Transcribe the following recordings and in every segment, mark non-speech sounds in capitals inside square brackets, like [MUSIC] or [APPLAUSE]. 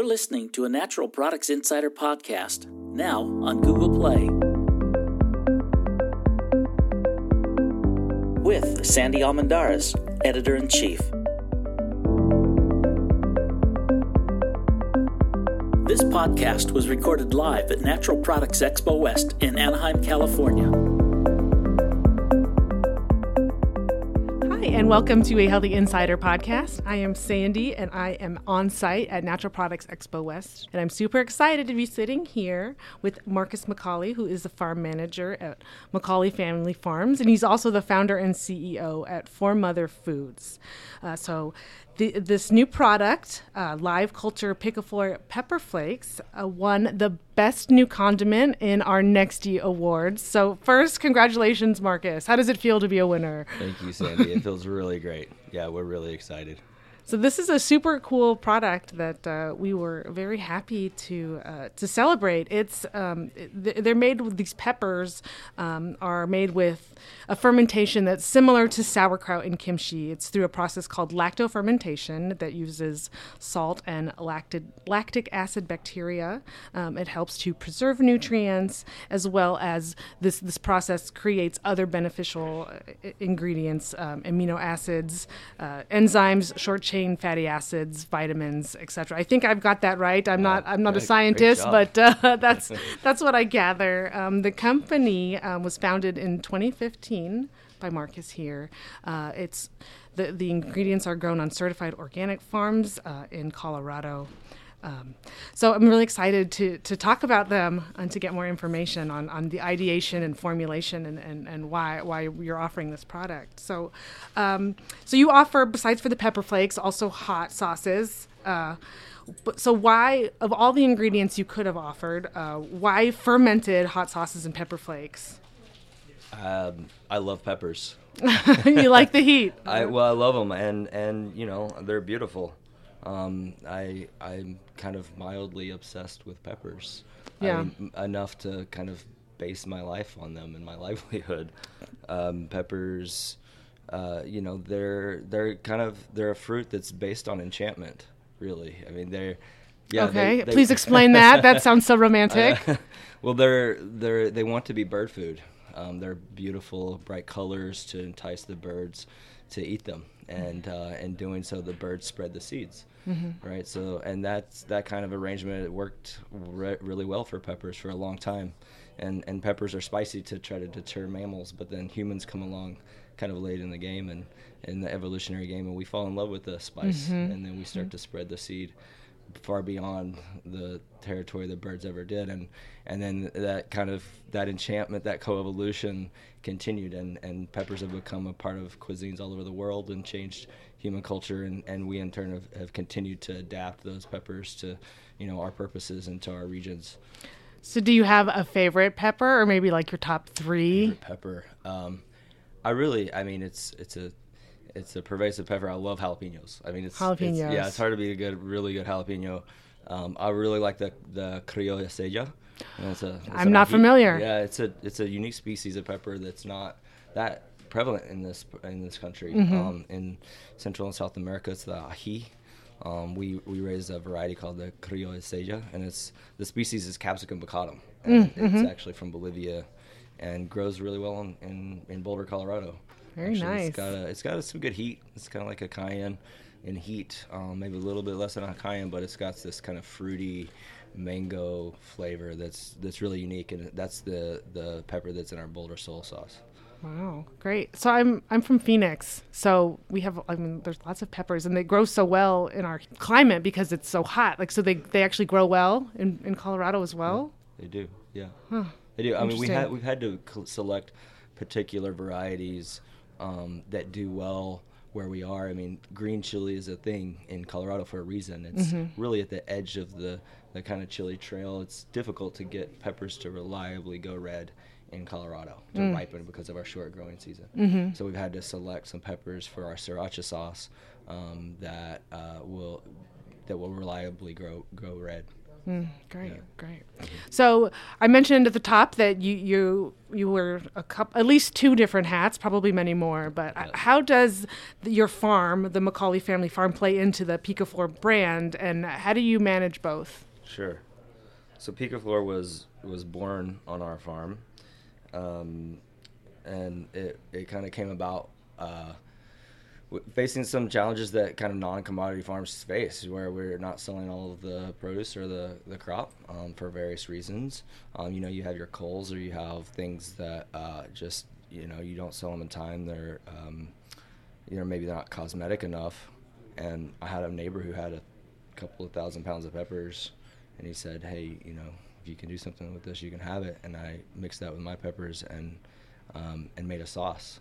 You're listening to a Natural Products Insider podcast, now on Google Play. With Sandy Almendarez, Editor in Chief. This podcast was recorded live at Natural Products Expo West in Anaheim, California. Hi, and welcome to a Healthy Insider podcast. I am Sandy, and I am on site at Natural Products Expo West. And I'm super excited to be sitting here with Marcus McCauley, who is the farm manager at McCauley Family Farms, and he's also the founder and CEO at Foremother Foods. Uh, so, the, this new product, uh, Live Culture Picaflor Pepper Flakes, uh, won the best new condiment in our Nexty Awards. So, first, congratulations, Marcus. How does it feel to be a winner? Thank you, Sandy. it feels really great. Yeah, we're really excited. So this is a super cool product that uh, we were very happy to uh, to celebrate. It's um, they're made with these peppers um, are made with a fermentation that's similar to sauerkraut and kimchi. It's through a process called lactofermentation that uses salt and lactic lactic acid bacteria. Um, it helps to preserve nutrients as well as this this process creates other beneficial uh, ingredients, um, amino acids, uh, enzymes, short chain fatty acids, vitamins, etc. I think I've got that right. I'm not I'm not a scientist, but uh, [LAUGHS] that's [LAUGHS] that's what I gather. Um, the company um, was founded in 2015 by Marcus here. Uh, it's the the ingredients are grown on certified organic farms uh, in Colorado. Um, so I'm really excited to, to talk about them and to get more information on, on the ideation and formulation and, and, and why why you're offering this product. So um, so you offer besides for the pepper flakes also hot sauces. Uh, so why of all the ingredients you could have offered, uh, why fermented hot sauces and pepper flakes? Um, I love peppers. [LAUGHS] you like the heat. I well, I love them, and and you know they're beautiful. Um, I I'm kind of mildly obsessed with peppers. Yeah. I'm, enough to kind of base my life on them and my [LAUGHS] livelihood. Um, peppers, uh, you know, they're they're kind of they're a fruit that's based on enchantment. Really, I mean, they're yeah. Okay, they, they, please explain that. That [LAUGHS] sounds so romantic. Uh, [LAUGHS] well, they're they're they want to be bird food. Um, they're beautiful, bright colors to entice the birds to eat them, and uh, in doing so, the birds spread the seeds. Mm-hmm. Right. So, and that's that kind of arrangement. It worked re- really well for peppers for a long time, and and peppers are spicy to try to deter mammals. But then humans come along, kind of late in the game and in the evolutionary game, and we fall in love with the spice, mm-hmm. and then we start mm-hmm. to spread the seed far beyond the territory the birds ever did and and then that kind of that enchantment that coevolution continued and and peppers have become a part of cuisines all over the world and changed human culture, and, and we in turn have, have continued to adapt those peppers to, you know, our purposes and to our regions. So, do you have a favorite pepper, or maybe like your top three? Favorite pepper. Um, I really, I mean, it's it's a it's a pervasive pepper. I love jalapenos. I mean, it's, jalapenos. It's, yeah, it's hard to be a good, really good jalapeno. Um, I really like the the criolla seca. It's a, it's I'm not familiar. Yeah, it's a it's a unique species of pepper that's not that prevalent in this in this country. Mm-hmm. Um, in Central and South America, it's the ají. Um, we we raise a variety called the Criolla seca, and it's the species is Capsicum baccatum, mm-hmm. it's actually from Bolivia, and grows really well in, in, in Boulder, Colorado. Very actually, nice. It's got a, it's got some good heat. It's kind of like a cayenne in heat, um, maybe a little bit less than a cayenne, but it's got this kind of fruity mango flavor that's that's really unique, and that's the the pepper that's in our Boulder soul sauce. Wow, great. So I'm I'm from Phoenix. So we have I mean there's lots of peppers and they grow so well in our climate because it's so hot. Like so they they actually grow well in, in Colorado as well. Yeah, they do. Yeah. Huh. They do. I mean we had we've had to select particular varieties um, that do well where we are. I mean, green chili is a thing in Colorado for a reason. It's mm-hmm. really at the edge of the, the kind of chili trail. It's difficult to get peppers to reliably go red in Colorado to mm. ripen because of our short growing season. Mm-hmm. So we've had to select some peppers for our sriracha sauce um, that uh, will that will reliably grow grow red. Mm, great, yeah. great. So I mentioned at the top that you you you were a couple, at least two different hats, probably many more. But yeah. how does your farm, the McCauley family farm, play into the Picaflor brand, and how do you manage both? Sure. So Picaflor was was born on our farm, um, and it it kind of came about. Uh, facing some challenges that kind of non-commodity farms face, where we're not selling all of the produce or the the crop um, for various reasons. Um, you know, you have your culls, or you have things that uh, just you know you don't sell them in time. They're um, you know maybe they're not cosmetic enough. And I had a neighbor who had a couple of thousand pounds of peppers, and he said, "Hey, you know, if you can do something with this, you can have it." And I mixed that with my peppers and um, and made a sauce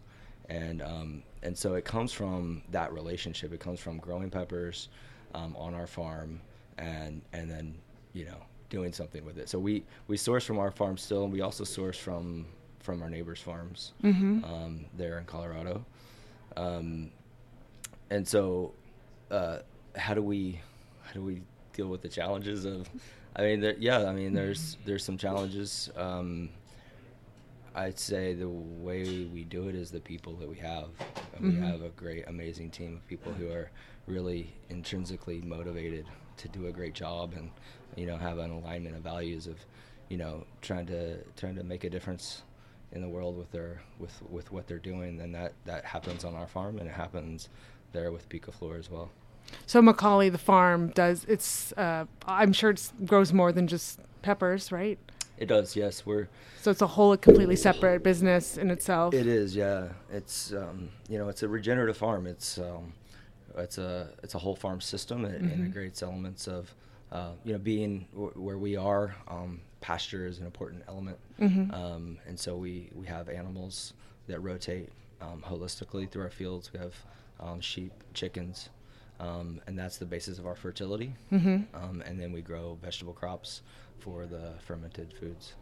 and um, and so it comes from that relationship. It comes from growing peppers um, on our farm, and and then you know doing something with it. So we we source from our farm still, and we also source from from our neighbors' farms mm-hmm. um, there in Colorado. Um, and so, uh, how do we how do we deal with the challenges of? I mean, there, yeah, I mean, there's there's some challenges. Um, I'd say the way we do it is the people that we have. Mm-hmm. We have a great, amazing team of people who are really intrinsically motivated to do a great job and you know have an alignment of values of you know trying to trying to make a difference in the world with their with with what they're doing and that that happens on our farm and it happens there with Picaflor as well. So McCauley, the farm, does it's. Uh, I'm sure it grows more than just peppers, right? It does, yes. We're so it's a whole completely separate business in itself. It is, yeah. It's um, you know, it's a regenerative farm. It's um, it's a it's a whole farm system. It mm-hmm. integrates elements of uh, you know being w- where we are. Um, pasture is an important element, mm-hmm. Um, and so we we have animals that rotate um, holistically through our fields. We have um, sheep, chickens, um, and that's the basis of our fertility. Mm-hmm. Um, and then we grow vegetable crops for the fermented foods.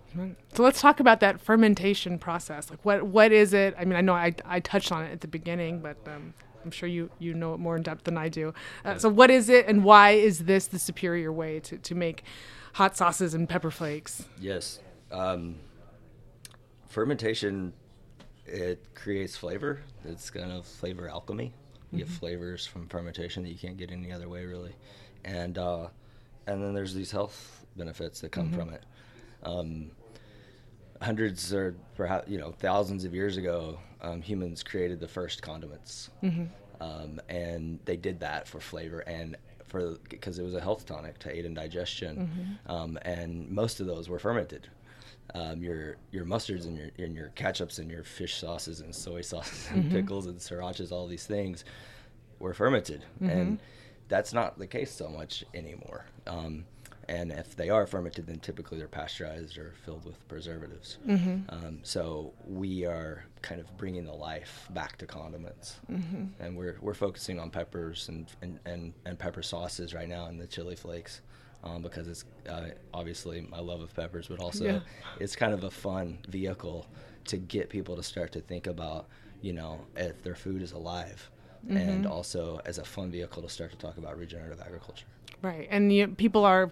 So let's talk about that fermentation process. Like, what what is it? I mean, I know I, I touched on it at the beginning, but um, I'm sure you you know it more in depth than I do. Uh, so, what is it, and why is this the superior way to to make hot sauces and pepper flakes? Yes, um, fermentation it creates flavor. It's kind of flavor alchemy. You mm-hmm. get flavors from fermentation that you can't get any other way, really, and uh, and then there's these health benefits that come mm-hmm. from it. Um, hundreds or perhaps you know thousands of years ago, um, humans created the first condiments, mm-hmm. um, and they did that for flavor and for because it was a health tonic to aid in digestion, mm-hmm. Um, and most of those were fermented. Um, your your mustards and your and your ketchups and your fish sauces and soy sauces and mm-hmm. pickles and srirachas, all these things were fermented, mm-hmm. and that's not the case so much anymore. Um, and if they are fermented, then typically they're pasteurized or filled with preservatives. Mm-hmm. Um, so we are kind of bringing the life back to condiments, mm-hmm. and we're we're focusing on peppers and, and, and, and pepper sauces right now and the chili flakes. Um, because it's uh, obviously my love of peppers, but also yeah. it's kind of a fun vehicle to get people to start to think about, you know, if their food is alive, mm-hmm. and also as a fun vehicle to start to talk about regenerative agriculture. Right, and you know, people are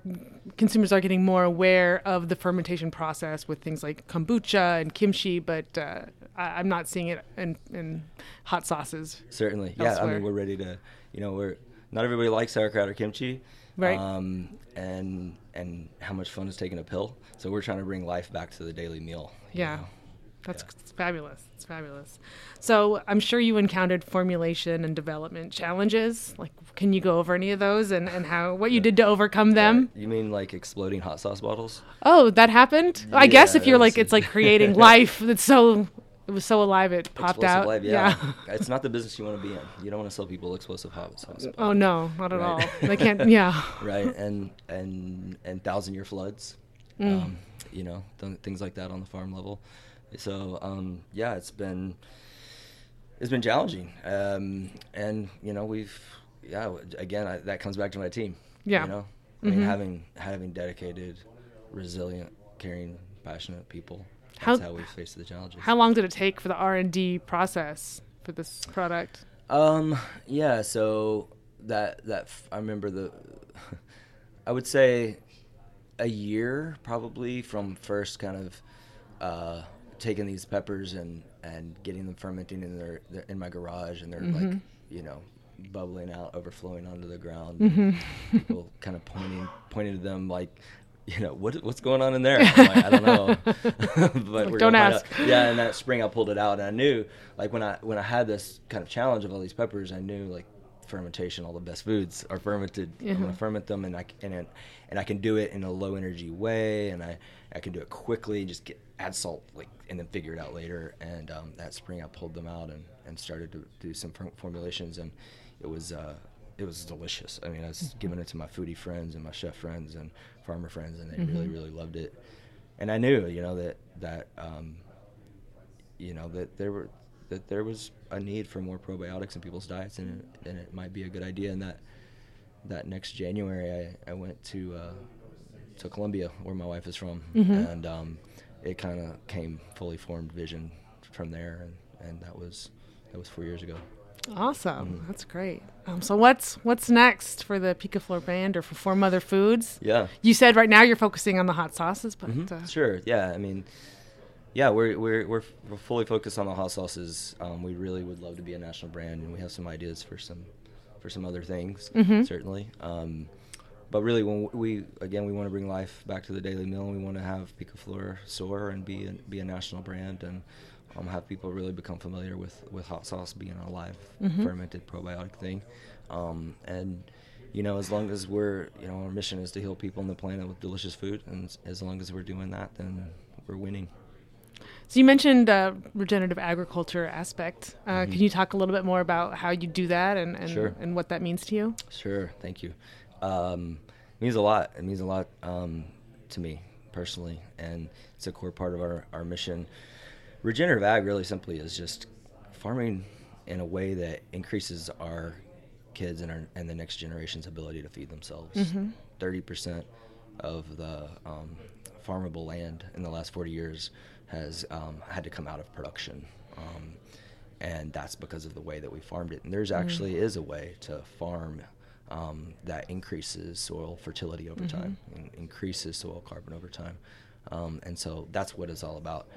consumers are getting more aware of the fermentation process with things like kombucha and kimchi, but uh, I, am not seeing it in, in hot sauces. Certainly, elsewhere. yeah. I mean, we're ready to, you know, we're not everybody likes sauerkraut or kimchi, right? Um, and and how much fun is taking a pill? So we're trying to bring life back to the daily meal. Yeah. Know? That's yeah. fabulous. It's fabulous. So I'm sure you encountered formulation and development challenges. Like, can you go over any of those and, and how what you did to overcome them? you mean like exploding hot sauce bottles? Oh, that happened. Yeah, I guess if you're like, it's like creating [LAUGHS] life. That's so. It was so alive it popped explosive out. Life, yeah. yeah. it's not the business you want to be in. You don't want to sell people explosive sauce. Oh no, not at right. all. They can't. Yeah. [LAUGHS] right, and and and thousand year floods. Mm. Um, you know, th- things like that on the farm level. So um, yeah, it's been it's been challenging, um, and you know we've yeah again I, that comes back to my team. Yeah, you know, I mean mm-hmm. having having dedicated, resilient, caring, passionate people. That's how, how we face the challenges. How long did it take for the R and D process for this product? Um, yeah, so that that I remember the [LAUGHS] I would say a year probably from first kind of uh, taking these peppers and and getting them fermenting in their, their in my garage and they're Mm-hmm. like you know bubbling out overflowing onto the ground Mm-hmm. people [LAUGHS] kind of pointing pointing to them like you know what what's going on in there? I'm like, i don't know. [LAUGHS] [LAUGHS] But we're don't ask. yeah and that spring i pulled it out and i knew like when i when i had this kind of challenge of all these peppers i knew like fermentation all the best foods are fermented. I'm gonna ferment them and i and and i can do it in a low energy way and i i can do it quickly just get add salt like and then figure it out later. And um, that spring i pulled them out and and started to do some formulations and it was uh it was delicious. I mean i was giving it to my foodie friends and my chef friends and farmer friends and they really really loved it and i knew you know that that um you know that there were that there was a need for more probiotics in people's diets, and it, and it might be a good idea. And that that next January, I, I went to uh, to Colombia, where my wife is from, and um, it kind of came fully formed vision from there, and, and that was that was four years ago. Awesome. Mm-hmm. That's great. Um, so what's what's next for the Picaflor band or for Foremother Foods? Yeah. You said right now you're focusing on the hot sauces, but uh, Sure. Yeah. I mean, yeah, we're we're we're, we're fully focused on the hot sauces. Um, we really would love to be a national brand, and we have some ideas for some for some other things, certainly. Um, but really, when we again, we want to bring life back to the daily meal. and We want to have Picaflor soar and be a, be a national brand, and um, have people really become familiar with with hot sauce being a live fermented probiotic thing. Um, and you know, as long as we're, you know, our mission is to heal people on the planet with delicious food, and as long as we're doing that, then we're winning. so you mentioned uh, regenerative agriculture aspect. Uh, Mm-hmm. Can you talk a little bit more about how you do that and and, Sure. and what that means to you? Sure, thank you. Um, it means a lot. It means a lot um, to me personally, and it's a core part of our, our mission. Regenerative ag really simply is just farming in a way that increases our kids and, our, and the next generation's ability to feed themselves. 30 percent of the um, farmable land in the last 40 years has um, had to come out of production. Um, and that's because of the way that we farmed it. And there's actually is a way to farm um, that increases soil fertility over time, and increases soil carbon over time. Um, and so that's what it's all about,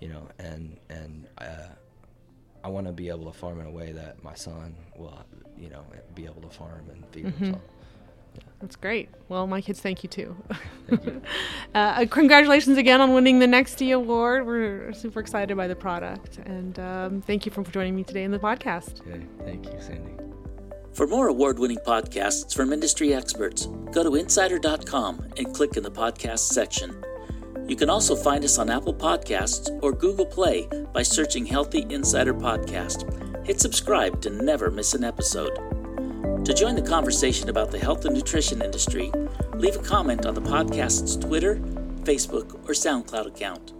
you know. And and uh, I want to be able to farm in a way that my son will, you know, be able to farm and feed himself. That's great. Well, my kids thank you too. [LAUGHS] uh, congratulations again on winning the Nexty Award. We're super excited by the product, and um, thank you for joining me today in the podcast. Okay, thank you, Sandy. For more award winning podcasts from industry experts, go to insider.com and click in the podcast section. You can also find us on Apple Podcasts or Google Play by searching Healthy Insider Podcast. Hit subscribe to never miss an episode. To join the conversation about the health and nutrition industry, leave a comment on the podcast's Twitter, Facebook, or SoundCloud account.